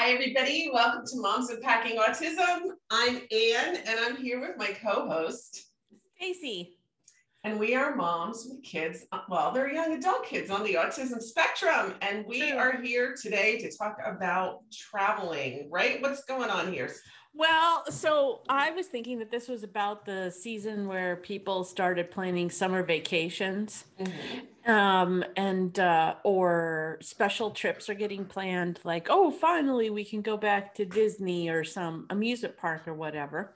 Hi, everybody. Welcome to Moms Unpacking Autism. I'm Anne, and I'm here with my co host, Stacy. And we are moms with kids, well, they're young adult kids on the autism spectrum. And we are here today to talk about traveling, right? What's going on here? Well, so I was thinking that this was about the season where people started planning summer vacations. Mm-hmm. um, and uh, or special trips are getting planned like oh finally we can go back to disney or some amusement park or whatever.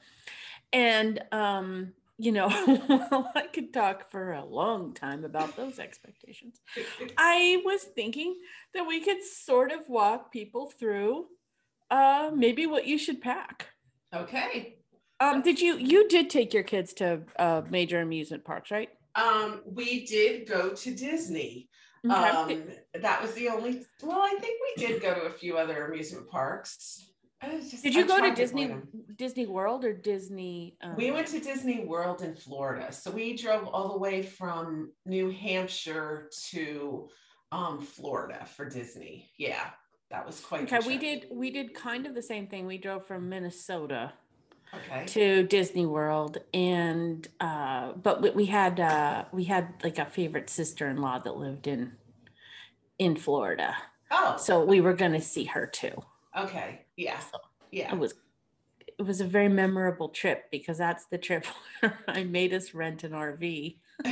And um, you know i could talk for a long time about those expectations. I was thinking that we could sort of walk people through uh, maybe what you should pack okay um, did you you did take your kids to uh, major amusement parks right um, we did go to Disney. Okay. Um, that was the only. Well, I think we did go to a few other amusement parks. Just, did you I go to Disney to Disney World or Disney? Um... We went to Disney World in Florida. So we drove all the way from New Hampshire to um, Florida for Disney. Yeah, that was quite. Okay, we did we did kind of the same thing. We drove from Minnesota okay. to Disney World, and uh, but we, we had uh, we had like a favorite sister in law that lived in in Florida. Oh, so we were going to see her too. Okay, yeah, so yeah. It was it was a very memorable trip because that's the trip where I made us rent an RV. oh,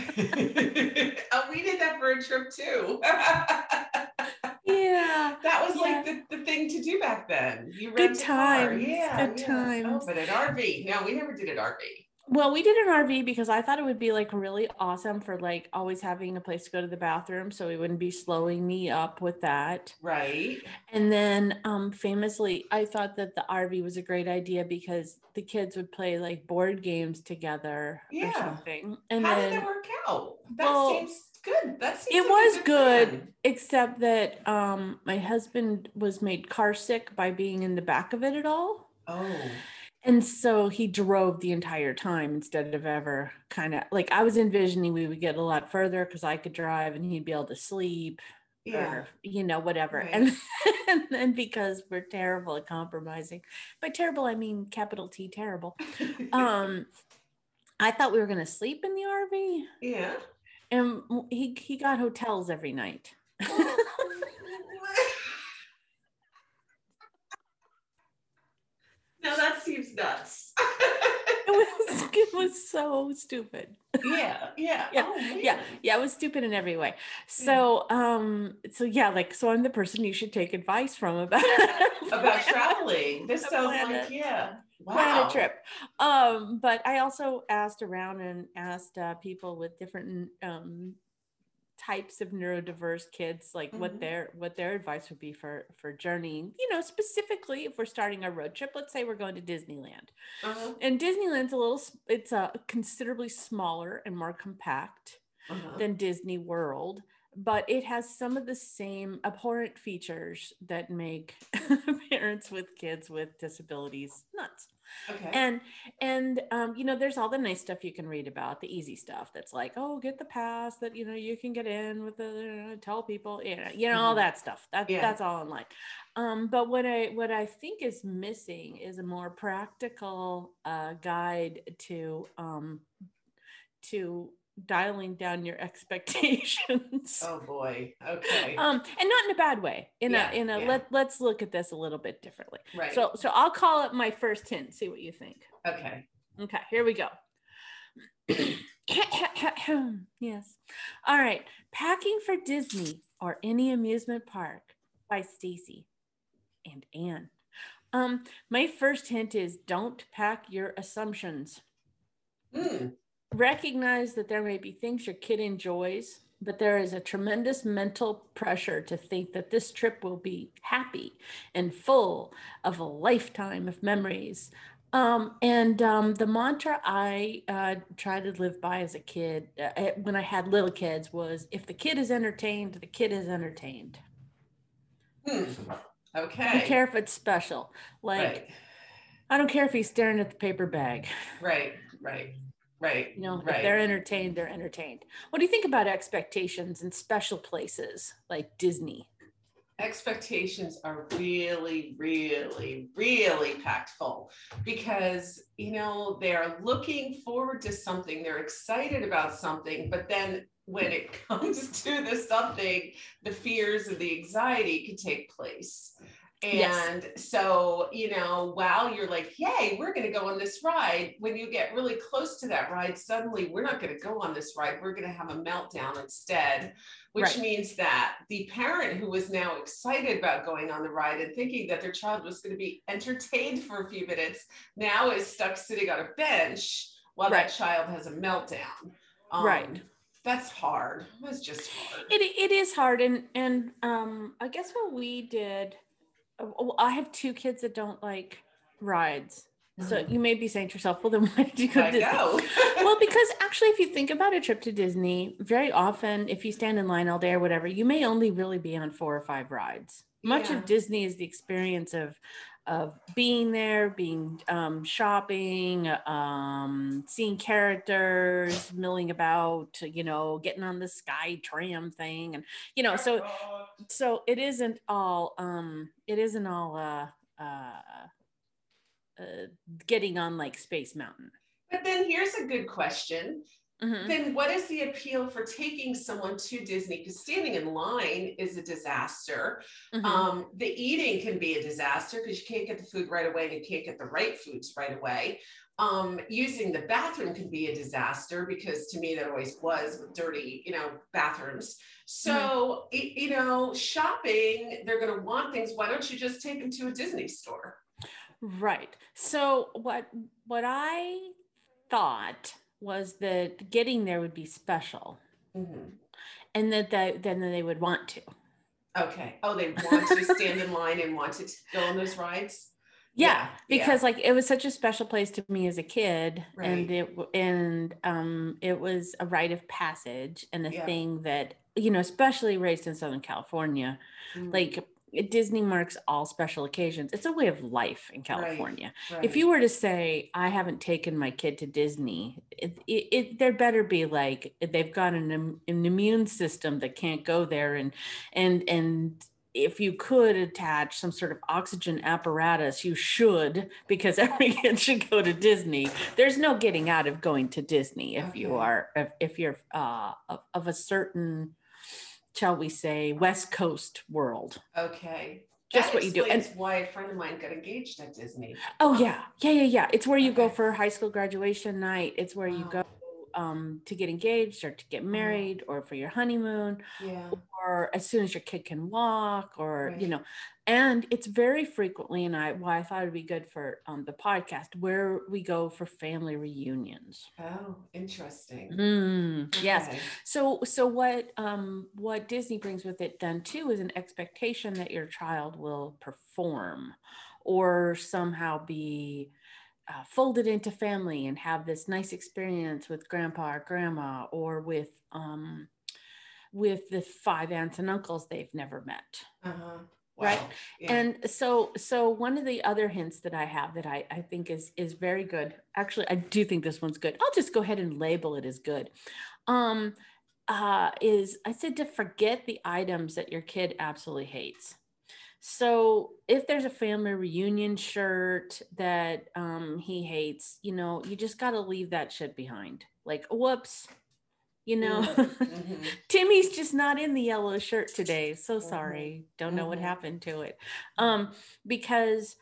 we did that for a trip too. yeah. That was yeah. like the, the thing to do back then. You good times. Yeah. Good yeah. times. Oh, but an RV. No, we never did an RV. Well, we did an RV because I thought it would be like really awesome for like always having a place to go to the bathroom so we wouldn't be slowing me up with that. Right. And then um famously I thought that the RV was a great idea because the kids would play like board games together yeah. or something. And How then, did that work out? That well, seems good. That's it was good, good except that um, my husband was made car sick by being in the back of it at all. Oh. And so he drove the entire time instead of ever kind of like I was envisioning we would get a lot further because I could drive and he'd be able to sleep. Yeah. Or, you know, whatever. Right. And, and then because we're terrible at compromising, by terrible, I mean capital T terrible. um, I thought we were going to sleep in the RV. Yeah and he he got hotels every night. now that seems nuts. it was it was so stupid. Yeah, yeah, yeah, oh, yeah, yeah. It was stupid in every way. So, um, so yeah, like so, I'm the person you should take advice from about about traveling. This sounds like yeah wow. a trip. Um, but I also asked around and asked uh, people with different um, types of neurodiverse kids, like mm-hmm. what their what their advice would be for for journeying. You know, specifically if we're starting a road trip, let's say we're going to Disneyland, uh-huh. and Disneyland's a little, it's a considerably smaller and more compact uh-huh. than Disney World but it has some of the same abhorrent features that make parents with kids with disabilities nuts. Okay. And and um, you know, there's all the nice stuff you can read about, the easy stuff that's like, oh, get the pass that you know you can get in with the tell people, you know, you know, mm-hmm. all that stuff. That yeah. that's all online. Um, but what I what I think is missing is a more practical uh, guide to um, to dialing down your expectations. Oh boy. Okay. Um, and not in a bad way. In yeah, a in a yeah. let let's look at this a little bit differently. Right. So so I'll call it my first hint. See what you think. Okay. Okay. Here we go. yes. All right. Packing for Disney or any amusement park by Stacy and Anne. Um, my first hint is don't pack your assumptions. Mm recognize that there may be things your kid enjoys, but there is a tremendous mental pressure to think that this trip will be happy and full of a lifetime of memories. Um, and um, the mantra I uh, tried to live by as a kid, uh, when I had little kids, was if the kid is entertained, the kid is entertained. Hmm. Okay. I don't care if it's special. Like, right. I don't care if he's staring at the paper bag. Right, right. Right. You know, right. if they're entertained, they're entertained. What do you think about expectations in special places like Disney? expectations are really, really, really packed full because, you know, they're looking forward to something, they're excited about something, but then when it comes to the something, the fears and the anxiety can take place. And yes. so, you know, while you're like, yay, we're going to go on this ride, when you get really close to that ride, suddenly we're not going to go on this ride. We're going to have a meltdown instead, which right. means that the parent who was now excited about going on the ride and thinking that their child was going to be entertained for a few minutes now is stuck sitting on a bench while right. that child has a meltdown. Um, right that's hard. It's just hard. It, it is hard. And, and um, I guess what we did well, I have two kids that don't like rides. So mm-hmm. you may be saying to yourself, well, then why did you go to Disney? well, because actually, if you think about a trip to Disney, very often, if you stand in line all day or whatever, you may only really be on four or five rides. Much yeah. of Disney is the experience of of being there, being um, shopping, um, seeing characters milling about, you know, getting on the sky tram thing, and you know, so so it isn't all um, it isn't all uh, uh, uh, getting on like Space Mountain. But then here's a good question. Mm-hmm. Then what is the appeal for taking someone to Disney? Because standing in line is a disaster. Mm-hmm. Um, the eating can be a disaster because you can't get the food right away and you can't get the right foods right away. Um, using the bathroom can be a disaster because to me that always was with dirty, you know, bathrooms. So, mm-hmm. you know, shopping, they're going to want things. Why don't you just take them to a Disney store? Right. So what what I thought was that getting there would be special mm-hmm. and that, that then they would want to okay oh they want to stand in line and want to go on those rides yeah, yeah because yeah. like it was such a special place to me as a kid right. and it and um it was a rite of passage and a yeah. thing that you know especially raised in southern california mm-hmm. like Disney marks all special occasions. It's a way of life in California. Right, right. If you were to say, I haven't taken my kid to Disney, it, it, it there better be like they've got an, an immune system that can't go there. And, and, and, if you could attach some sort of oxygen apparatus, you should, because every kid should go to Disney. There's no getting out of going to Disney if okay. you are, if, if you're uh, of, of a certain shall we say, West Coast world. Okay. Just that what you do. And why a friend of mine got engaged at Disney. Oh yeah. Yeah, yeah, yeah. It's where you okay. go for high school graduation night. It's where you oh. go um, to get engaged or to get married or for your honeymoon yeah. or as soon as your kid can walk or right. you know and it's very frequently and i why i thought it'd be good for um, the podcast where we go for family reunions oh interesting mm, okay. yes so so what um what disney brings with it then too is an expectation that your child will perform or somehow be uh, folded into family and have this nice experience with grandpa or grandma or with um, with the five aunts and uncles they've never met uh-huh. wow. right yeah. and so so one of the other hints that i have that I, I think is is very good actually i do think this one's good i'll just go ahead and label it as good um uh is i said to forget the items that your kid absolutely hates so if there's a family reunion shirt that um, he hates, you know, you just got to leave that shit behind. Like, whoops, you know, mm-hmm. mm-hmm. Timmy's just not in the yellow shirt today. So mm-hmm. sorry. Don't know mm-hmm. what happened to it. Um, because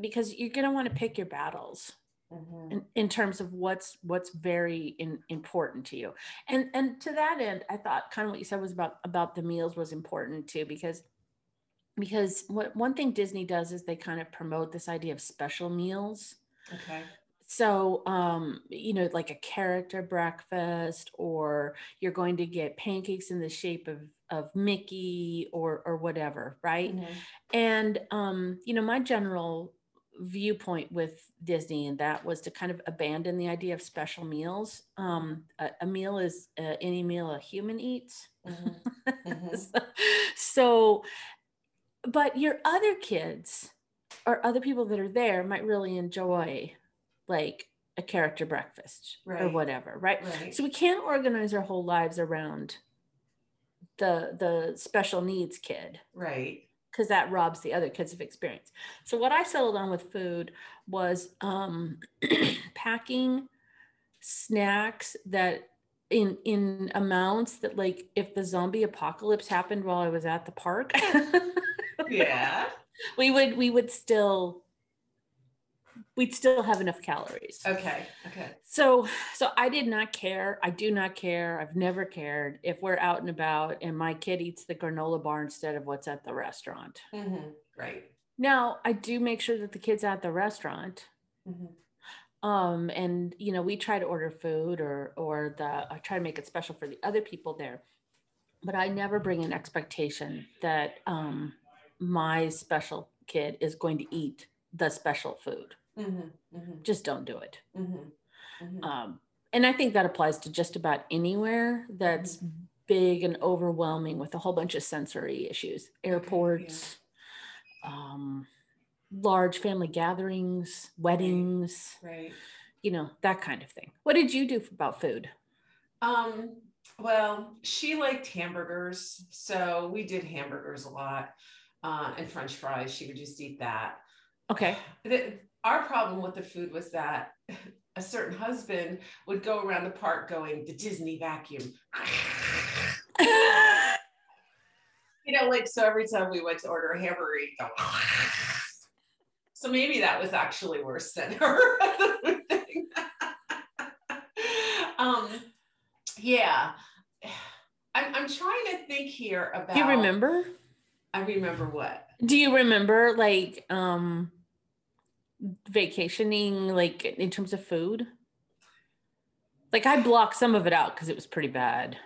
because you're gonna want to pick your battles. Mm-hmm. In, in, terms of what's what's very in, important to you and and to that end i thought kind of what you said was about about the meals was important too because because what one thing Disney does is they kind of promote this idea of special meals. Okay. So, um, you know, like a character breakfast, or you're going to get pancakes in the shape of of Mickey or or whatever, right? Mm-hmm. And um, you know, my general viewpoint with Disney and that was to kind of abandon the idea of special meals. Um, a, a meal is uh, any meal a human eats. Mm-hmm. Mm-hmm. so, so but your other kids or other people that are there might really enjoy like a character breakfast right. or whatever right? right so we can't organize our whole lives around the the special needs kid right because that robs the other kids of experience. So what I settled on with food was um, packing snacks that in in amounts that like if the zombie apocalypse happened while I was at the park, Yeah. we would we would still we'd still have enough calories. Okay. Okay. So so I did not care. I do not care. I've never cared if we're out and about and my kid eats the granola bar instead of what's at the restaurant. hmm Right. Now, I do make sure that the kids at the restaurant hmm um and you know, we try to order food or or the I try to make it special for the other people there. But I never bring an expectation that um my special kid is going to eat the special food. hmm hmm Just don't do it. hmm hmm um, and I think that applies to just about anywhere that's big and overwhelming with a whole bunch of sensory issues. Airports, um, large family gatherings, weddings, Right. you know, that kind of thing. What did you do about food? Um, well, she liked hamburgers, so we did hamburgers a lot. Uh, and French fries. She would just eat that. Okay. The, our problem with the food was that a certain husband would go around the park going, the Disney vacuum. you know, like so every time we went to order a hamburger, he'd go. so maybe that was actually worse than her um, yeah. I'm, I'm trying to think here about. do you remember? I remember what. Do you remember like um vacationing like in terms of food? Like I blocked some of it out because it was pretty bad.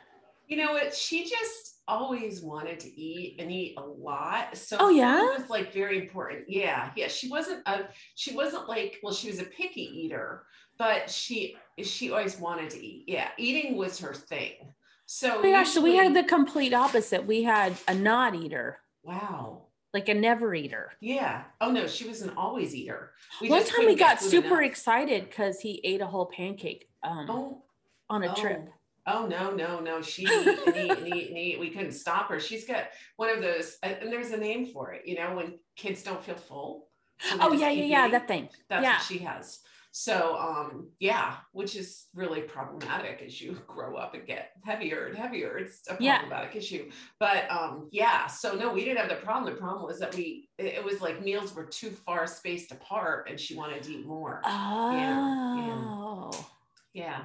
You know what? She just always wanted to eat and eat a lot. So Oh, yeah, it was like very important. Yeah, yeah. She wasn't a she wasn't like well, she was a picky eater, but she she always wanted to eat. Yeah, eating was her thing. So Oh my gosh, so we had the complete opposite. We had a not eater, wow. like a never eater. Yeah. Oh no, she was an always eater. We One time we got super enough. excited because he ate a whole pancake um, Oh, on a oh. trip. Oh no, no, no. She eat and eat and eat and eat. We couldn't stop her. She's got one of those, and and there's a name for it, you know, when kids don't feel full. so Oh yeah, yeah, yeah, that thing. That's yeah. what she has. So um yeah, which is really problematic as you grow up and get heavier and heavier. It's a Yeah. problematic issue. But um yeah, so no, we didn't have the problem. The problem was that we it, was like meals were too far spaced apart and she wanted to eat more. Oh. Yeah.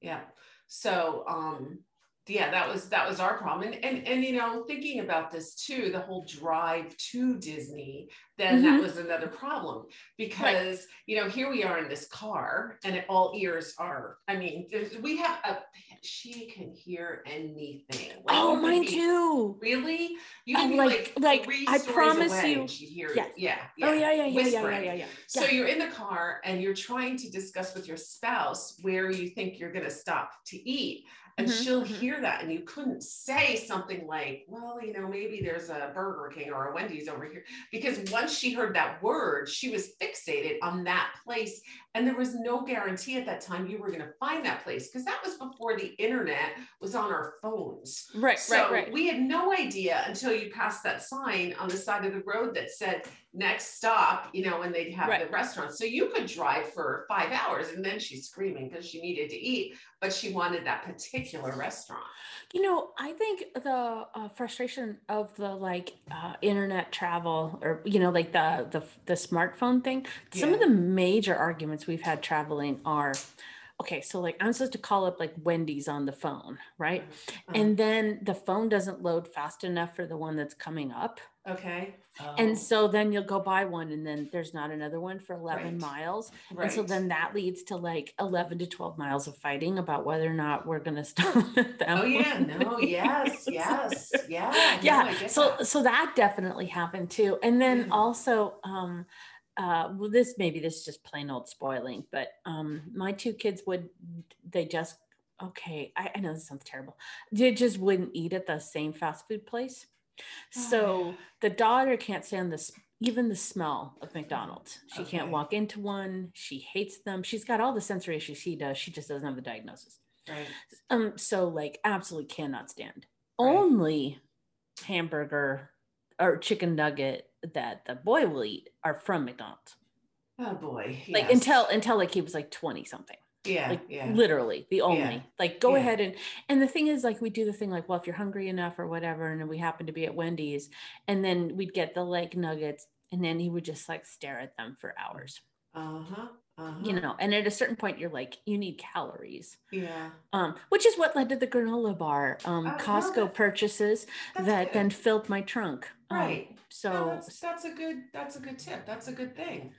Yeah. So um yeah, that was that was our problem. And and, and you know, thinking about this too, the whole drive to Disney, then that Mhm. was another problem because you know, here we are in this car and it, all ears are, I mean, we have a she can hear anything. Like, Oh, mine be- too. Really? You be like- like, like, I promise you- and she'd hear Yeah. Yeah. Oh yeah, yeah, yeah, yeah, yeah, yeah, yeah. So you're in the car and you're trying to discuss with your spouse where you think you're going to stop to eat. And Mhm, she'll mhm. hear that. And you couldn't say something like, well, you know, maybe there's a Burger King or a Wendy's over here. Because once she heard that word, she was fixated on that place. And there was no guarantee at that time you were going to find that place because that was before the internet was on our phones. Right, So right, right. we had no idea until you passed that sign on the side of the road that said next stop, you know, and they'd have Right. the restaurant. So you could drive for five hours and then she's screaming because she needed to eat, but she wanted that particular restaurant. You know, I think the uh, frustration of the like uh, internet travel, or you know, like the the the smartphone thing. Some of the major arguments we've had traveling are, okay, so like I'm supposed to call up like Wendy's on the phone, right? Uh-huh. And then the phone doesn't load fast enough for the one that's coming up. Okay. Oh, And so then you'll go buy one and then there's not another one for 11 Right. miles. right. And so then that leads to like 11 to 12 miles of fighting about whether or not we're going to stop at that Oh yeah, no, yes, yes, yeah. yeah. get So that. so that definitely happened too. And then Mhm. also um uh well this maybe this is just plain old spoiling, but um my two kids would they just okay, I, I know this sounds terrible. They just wouldn't eat at the same fast food place. So the daughter can't stand this even the smell of McDonald's. She can't walk into one. She hates them. She's got all the sensory issues she does. She just doesn't have the diagnosis. right. Um, so like absolutely cannot stand. Right. Only hamburger or chicken nugget that the boy will eat are from McDonald's. Oh boy. Like until until like he was like 20 something. Yeah, Like yeah. literally the only. Yeah. Like go Yeah. ahead and and the thing is like we do the thing like, well, if you're hungry enough or whatever, and we happen to be at Wendy's, and then we'd get the like nuggets, and then he would just like stare at them for hours. Uh-huh. Uh-huh. You know, and at a certain point you're like, you need calories. Yeah. Um, which is what led to the granola bar um no, Costco that- purchases that good. then filled my trunk. Um, Right. so No, that's that's a good that's a good tip. That's a good thing.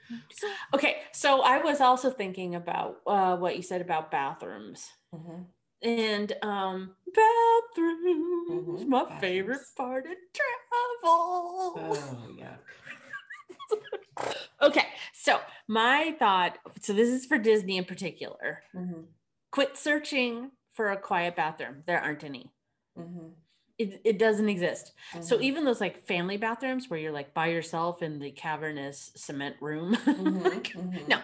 okay, so I was also thinking about uh, what you said about bathrooms Mhm. and um, bathrooms, Mhm, my bathrooms. favorite part of travel. Oh yeah. Okay, so my thought. So this is for Disney in particular. Mhm. Quit searching for a quiet bathroom. There aren't any. Mhm. It, it doesn't exist. So Mhm. even those like family bathrooms where you're like by yourself in the cavernous cement room, Mhm, like, mhm. no,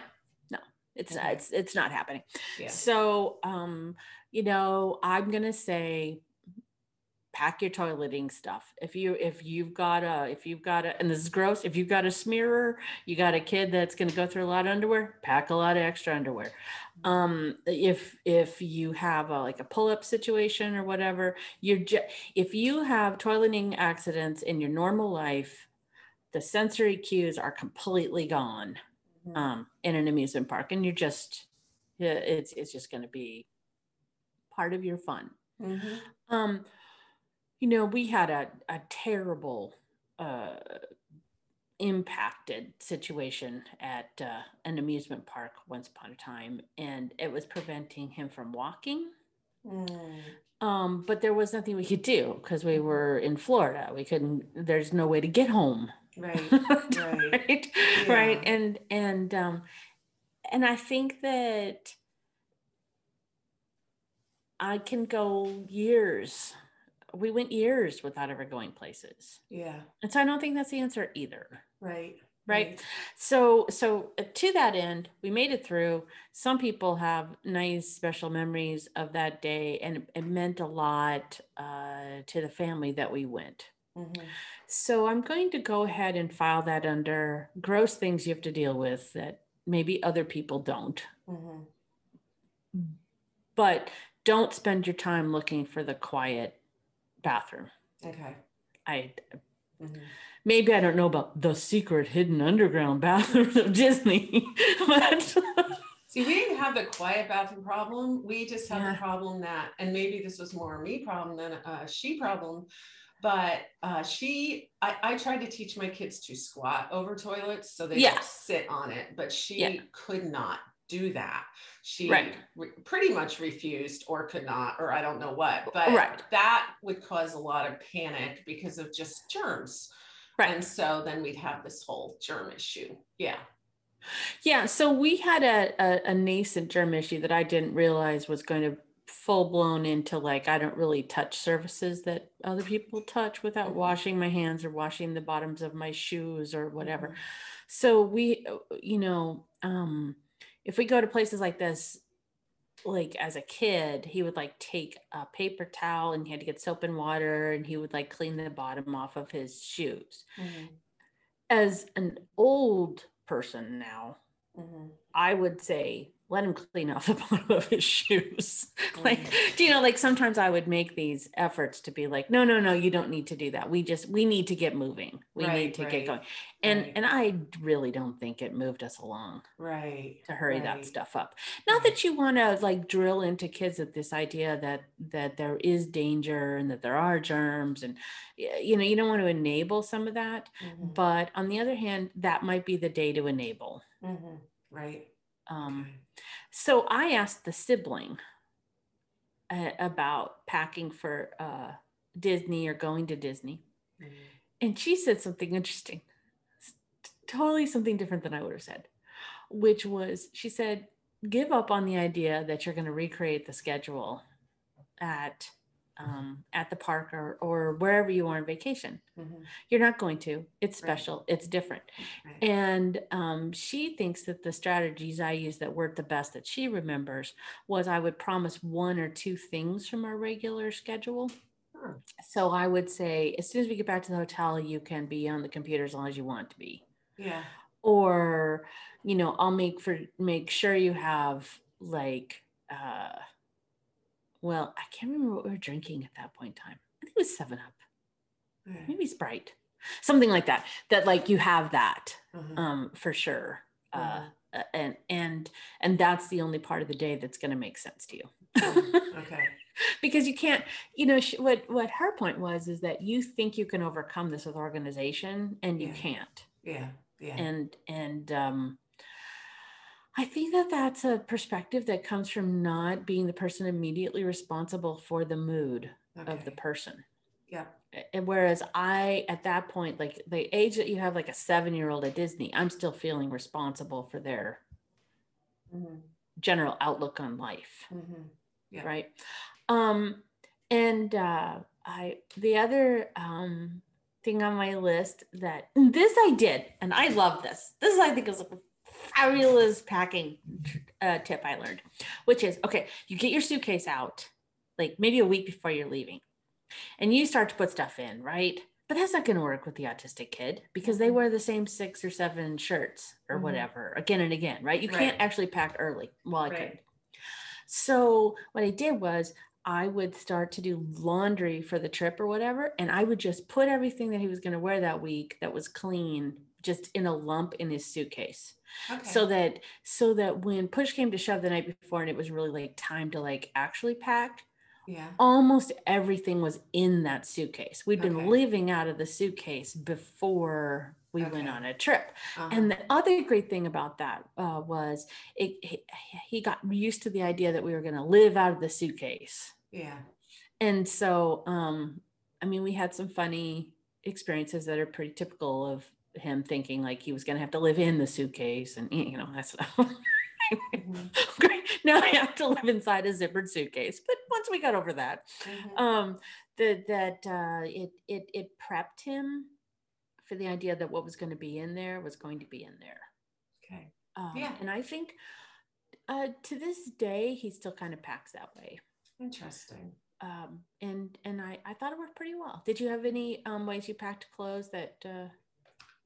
no, it's not, it's it's not happening. Yeah. So um, you know, I'm gonna say pack your toileting stuff. If you if you've got a if you've got a and this is gross, if you've got a smearer, you got a kid that's gonna go through a lot of underwear, pack a lot of extra underwear. Um, if if you have a, like a pull-up situation or whatever, you're just if you have toileting accidents in your normal life, the sensory cues are completely gone Mhm. um, in an amusement park, and you're just it's it's just going to be part of your fun. Mhm. Um, you know, we had a a terrible uh, impacted situation at uh, an amusement park once upon a time, and it was preventing him from walking. Mm. Um, but there was nothing we could do because we were in Florida. We couldn't. There's no way to get home. Right. right Right. right and and um and i think that i can go years we went years without ever going places Yeah. and so i don't think that's the answer either Right. Right. so so uh, to that end we made it through some people have nice special memories of that day and it, meant a lot uh, to the family that we went Mhm. so I'm going to go ahead and file that under gross things you have to deal with that maybe other people don't. Mhm. But don't spend your time looking for the quiet bathroom. Okay. I Mhm. maybe I don't know about the secret hidden underground bathrooms of Disney, but See, we didn't have the quiet bathroom problem. We just had Yeah. the problem that, and maybe this was more a me problem than a she problem, but uh, she, I, I tried to teach my kids to squat over toilets so they don't sit on it, but she Yeah. could not do that. She Right. re- pretty much refused or could not, or I don't know what, but Right. that would cause a lot of panic because of just germs. right. And so then we'd have this whole germ issue. Yeah. Yeah, so we had a, a, a nascent germ issue that I didn't realize was going to full blown into like I don't really touch surfaces that other people touch without Mhm. washing my hands or washing the bottoms of my shoes or whatever. Mhm. So we, you know, um, if we go to places like this, like as a kid, he would like take a paper towel and he had to get soap and water and he would like clean the bottom off of his shoes. Mhm. As an old person now, Mhm. I would say let him clean off the bottom of his shoes. like, do you know, like sometimes I would make these efforts to be like, no, no, no, you don't need to do that. We just we need to get moving. We need to right, get going. And right. and I really don't think it moved us along Right. to hurry that stuff up. Not that you want to like drill into kids with this idea that that there is danger and that there are germs and you know, you don't want to enable some of that, Mhm. but on the other hand, that might be the day to enable. Mhm. Right. Um So I asked the sibling uh, about packing for uh, Disney or going to Disney, Mhm. and she said something interesting, totally something different than I would have said, which was she said, "Give up on the idea that you're going to recreate the schedule at at the park or or wherever you are on vacation. Mhm. You're not going to. It's Right. special. It's different." Right. And um, she thinks that the strategies I used that worked the best that she remembers was I would promise one or two things from our regular schedule. Huh. So I would say as soon as we get back to the hotel, you can be on the computer as long as you want to be. Yeah. Or, you know, I'll make for make sure you have like uh well, I can't remember what we were drinking at that point in time. I think it was seven up, Okay. maybe Sprite. Something like that. That like you have that Mhm. um for sure. Uh Mhm. uh, and and and that's the only part of the day that's going to make sense to you Mhm. Okay. because you can't you know sh- what what her point was is that you think you can overcome this with organization and you Yeah. can't Yeah. Yeah. and and um i think that that's a perspective that comes from not being the person immediately responsible for the mood of the person Yeah. and whereas i at that point like the age that you have like a seven year old at disney i'm still feeling responsible for their Mhm. general outlook on life Mhm. Yeah. right um and uh i the other um thing on my list that this i did and i love this this i think is a fabulous packing uh, tip i learned which is okay you get your suitcase out like maybe a week before you're leaving and you start to put stuff in right? But that's not going to work with the autistic kid because they wear the same six or seven shirts or Mhm. whatever again and again right? You can't actually pack early. Well i Right. could. So what I did was I would start to do laundry for the trip or whatever, and I would just put everything that he was going to wear that week that was clean just in a lump in his suitcase. Okay. So that so that when push came to shove the night before and it was really like time to like actually pack, yeah. almost everything was in that suitcase. We'd been living out of the suitcase before we went on a trip. Uh-huh. And the other great thing about that uh, was it, he, he got used to the idea that we were going to live out of the suitcase. yeah. And so, um, I mean, we had some funny experiences that are pretty typical of him thinking like he was going to have to live in the suitcase and, you know, that's great. Now I have to live inside a zippered suitcase. But once we got over that, Mhm. um that that uh it it it prepped him for the idea that what was going to be in there was going to be in there Okay. um, Yeah. and i think uh to this day he still kind of packs that way Interesting. um and and i i thought it worked pretty well did you have any um ways you packed clothes that uh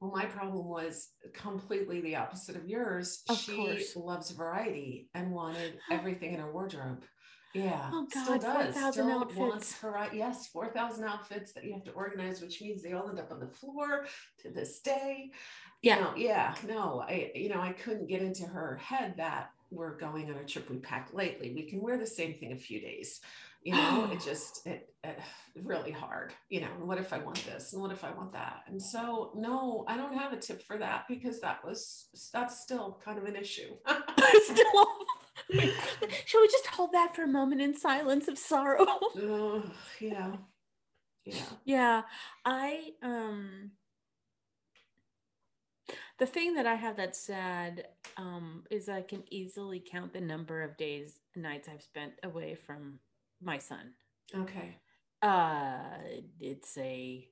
Well, my problem was completely the opposite of yours. Of she course. loves variety and wanted everything in her wardrobe. Yeah, Oh, still does. 4,000 Still outfits. wants variety. Yes, four thousand outfits that you have to organize, which means they all end up on the floor to this day. Yeah. No, yeah, no, I, you know, I couldn't get into her head that we're going on a trip we packed lately. We can wear the same thing a few days. You know, it just it, it really hard. You know, what if I want this and what if I want that? And so, no, I don't have a tip for that because that was that's still kind of an issue. still shall we just hold that for a moment in silence of sorrow Ugh, yeah, yeah. Yeah, I um the thing that I have that's sad um is I can easily count the number of days nights I've spent away from my son. Okay. Uh it's a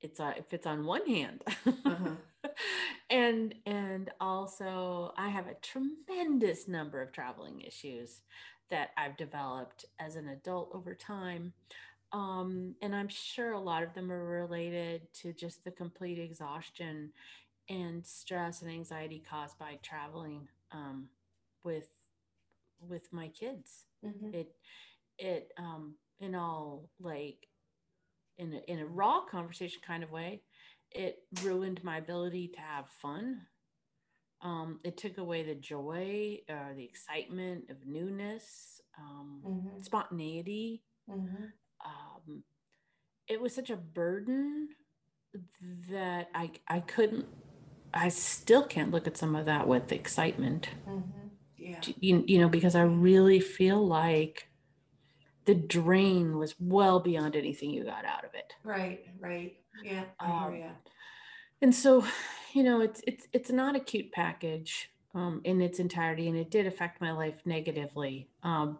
it's a if it's on one hand. Uh-huh. and and also I have a tremendous number of traveling issues that I've developed as an adult over time. Um, and I'm sure a lot of them are related to just the complete exhaustion and stress and anxiety caused by traveling um, with with my kids. Mhm. It it um, in all like in a, in a raw conversation kind of way, it ruined my ability to have fun. Um, it took away the joy, uh, the excitement of newness, um, Mhm. spontaneity Mhm. um, it was such a burden that I I couldn't I still can't look at some of that with excitement Mhm. Yeah. you, you know because I really feel like the drain was well beyond anything you got out of it Right. Right. Yeah. I Um, you. and so you know it's it's it's not a cute package um, in its entirety and it did affect my life negatively um,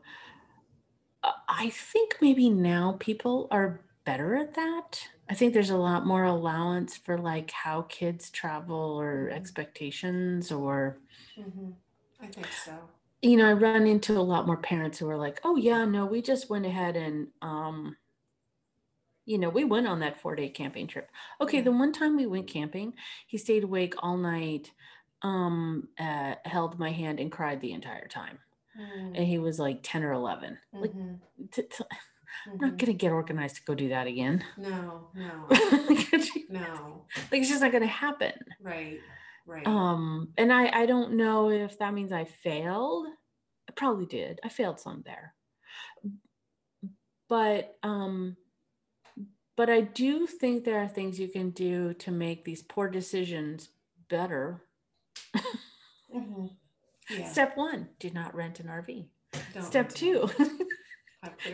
I- i think maybe now people are better at that i think there's a lot more allowance for like how kids travel or Mhm. expectations or Mhm. I think so. you know i run into a lot more parents who are like oh yeah no we just went ahead and um you know, we went on that four day camping trip. Okay, the one time we went camping, he stayed awake all night, um, uh, held my hand and cried the entire time. Mm, And he was like 10 or 11. Like, mhm, t- t- I'm not mhm. going to get organized to go do that again. No, no, no. like, it's just not going to happen. Right, right. Um, and I, I don't know if that means I failed. I probably did. I failed some there. But um, but I do think there are things you can do to make these poor decisions better. Mhm. Yeah, Step one, do not rent an RV. don't Step two,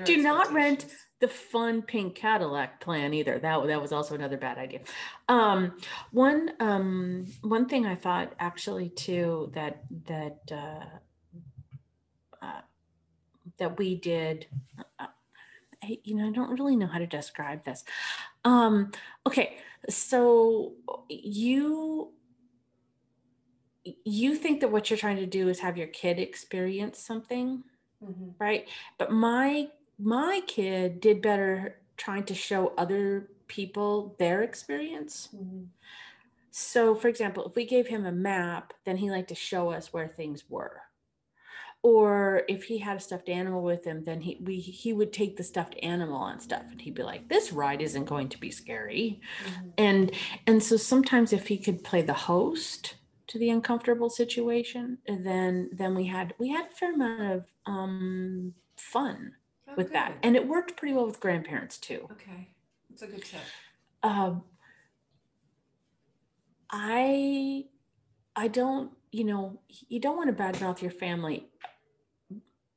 do not rent the fun pink Cadillac plan either. That that was also another bad idea. Um, one um, one thing I thought actually too that that uh, uh, that we did. Uh, I, you know, I don't really know how to describe this. Um, okay, so you you think that what you're trying to do is have your kid experience something Mhm, right? But my my kid did better trying to show other people their experience. Mhm, so for example if we gave him a map then he liked to show us where things were. Or if he had a stuffed animal with him then he we he would take the stuffed animal on stuff and he'd be like this ride isn't going to be scary. Mhm. and and so sometimes if he could play the host to the uncomfortable situation then then we had we had a fair amount of um fun Oh, with that. and it worked pretty well with grandparents too. Okay, that's a good tip. um i i don't you know you don't want to badmouth your family.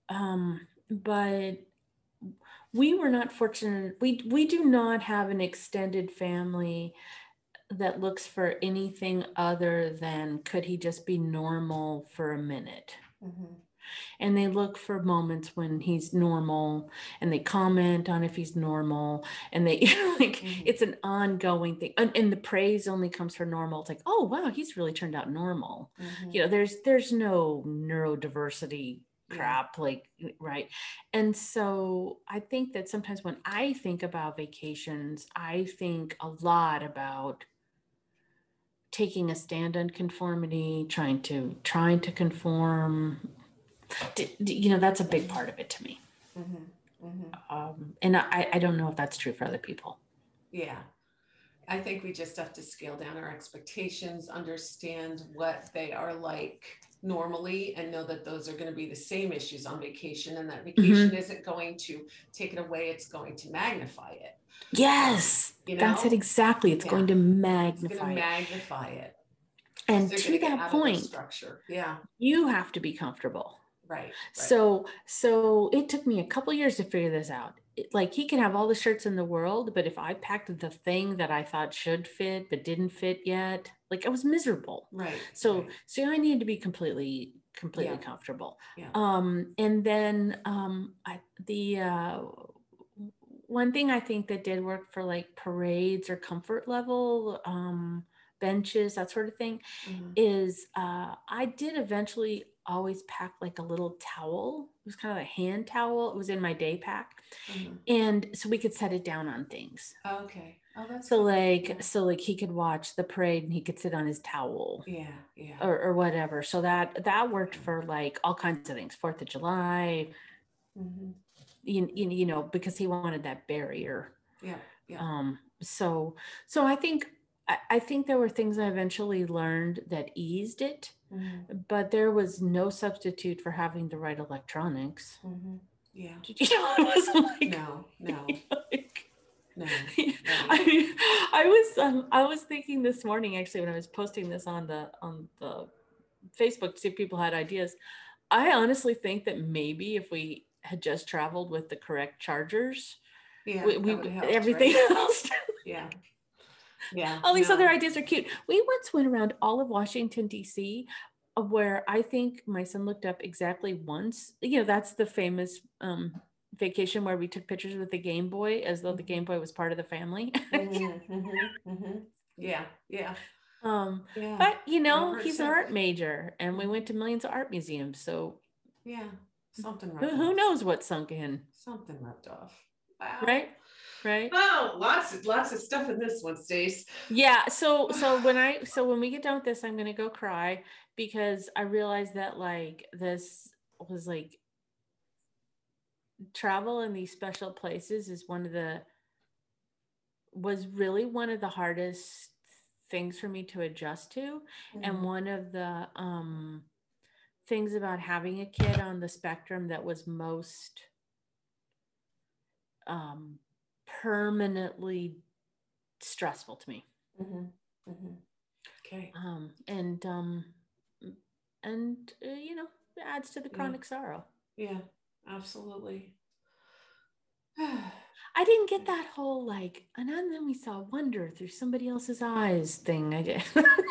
Um but we were not fortunate we we do not have an extended family that looks for anything other than could he just be normal for a minute? Mhm, and they look for moments when he's normal and they comment on if he's normal and they like Mhm. it's an ongoing thing. And, and the praise only comes for normal. It's like oh wow he's really turned out normal. Mhm. you know there's there's no neurodiversity crap like right? And so i think that sometimes when i think about vacations i think a lot about taking a stand on conformity trying to trying to conform D- d- you know that's a big part of it to me Mhm, mhm. um, and I, I don't know if that's true for other people Yeah. I think we just have to scale down our expectations, understand what they are like normally, and know that those are going to be the same issues on vacation, and that vacation isn't going to take it away, it's going to magnify it. yes You know, that's it exactly it's going to it's magnify to it magnify it. and to gonna get out that point structure. Yeah. you have to be comfortable Right. right. So so it took me a couple years to figure this out. It- like he can have all the shirts in the world, but if I packed the thing that I thought should fit but didn't fit yet, like I was miserable. right. So right. so I needed to be completely completely Yeah. comfortable. Yeah. Um and then um I the uh one thing I think that did work for like parades or comfort level um benches that sort of thing Mhm. is uh, I did eventually always pack like a little towel. It was kind of a hand towel. It was in my day pack. Mhm. And so we could set it down on things. Okay. Oh, that's So cool. like Yeah. so like he could watch the parade and he could sit on his towel Yeah. Yeah. or, or whatever. So that that worked for like all kinds of things. Fourth of July, Mhm. You, you, you know, because he wanted that barrier. Yeah. Yeah. Um, so so I think I, I think there were things I eventually learned that eased it. Mhm. but there was no substitute for having the right electronics. Mhm. Yeah. You know, it wasn't like, No. No. like- No. I, I was um, I was thinking this morning actually when I was posting this on the on the Facebook to see if people had ideas. I honestly think that maybe if we had just traveled with the correct chargers, Yeah. we, we helped, everything right? else. Yeah. Yeah. all these no. other ideas are cute. We once went around all of Washington, D.C., uh, where I think my son looked up exactly once. You know, that's the famous um, vacation where we took pictures with the Game Boy as though the. Game Boy was part of the family. Mhm, mhm, mhm. Yeah. Yeah. um, Yeah. but, you know, he's an art major and we went to millions of art museums. So yeah. Something who, who knows what sunk in, Something rubbed off. Wow. right? right? Oh, lots of lots of stuff in this one, Stace. Yeah. So so when I so when we get done with this, I'm gonna go cry because I realized that like this was like travel in these special places is one of the was really one of the hardest things for me to adjust to and Mhm. one of the um things about having a kid on the spectrum that was most um permanently stressful to me Mhm. Mhm. Okay. um and um and uh, you know it adds to the Yeah. chronic sorrow Yeah, absolutely. i didn't get that whole like and then we saw wonder through somebody else's eyes thing i did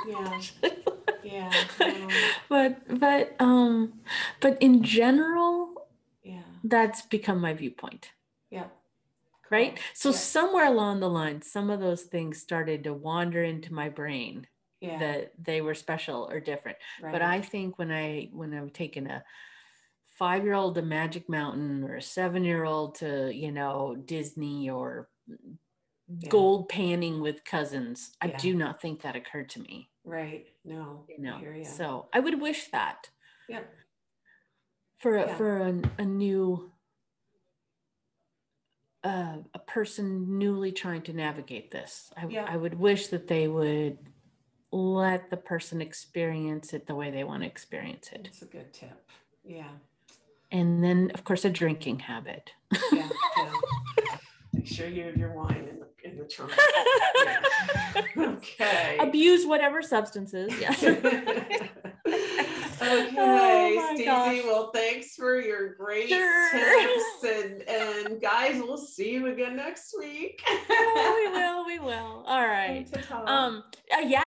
Yeah. Yeah. no, but but um but in general yeah. that's become my viewpoint Yeah. right so Yeah. somewhere along the line some of those things started to wander into my brain Yeah. that they were special or different right. but i think when i when i'm taking a five year old to magic mountain or a seven year old to you know disney or gold panning with cousins i do not think that occurred to me right. No. you know ya. so i would wish that Yep. for a, Yeah. for a, a new uh, a person newly trying to navigate this I, Yeah. I would wish that they would let the person experience it the way they want to experience it It's a good tip. Yeah. and then of course a drinking habit Yeah. yeah. Make sure you have your wine in the trunk. Okay. abuse whatever substances Yes. okay, Oh Stacy. gosh. Well, thanks for your great Sure. tips, and and guys, we'll see you again next week. oh, we will we will all right um uh, yeah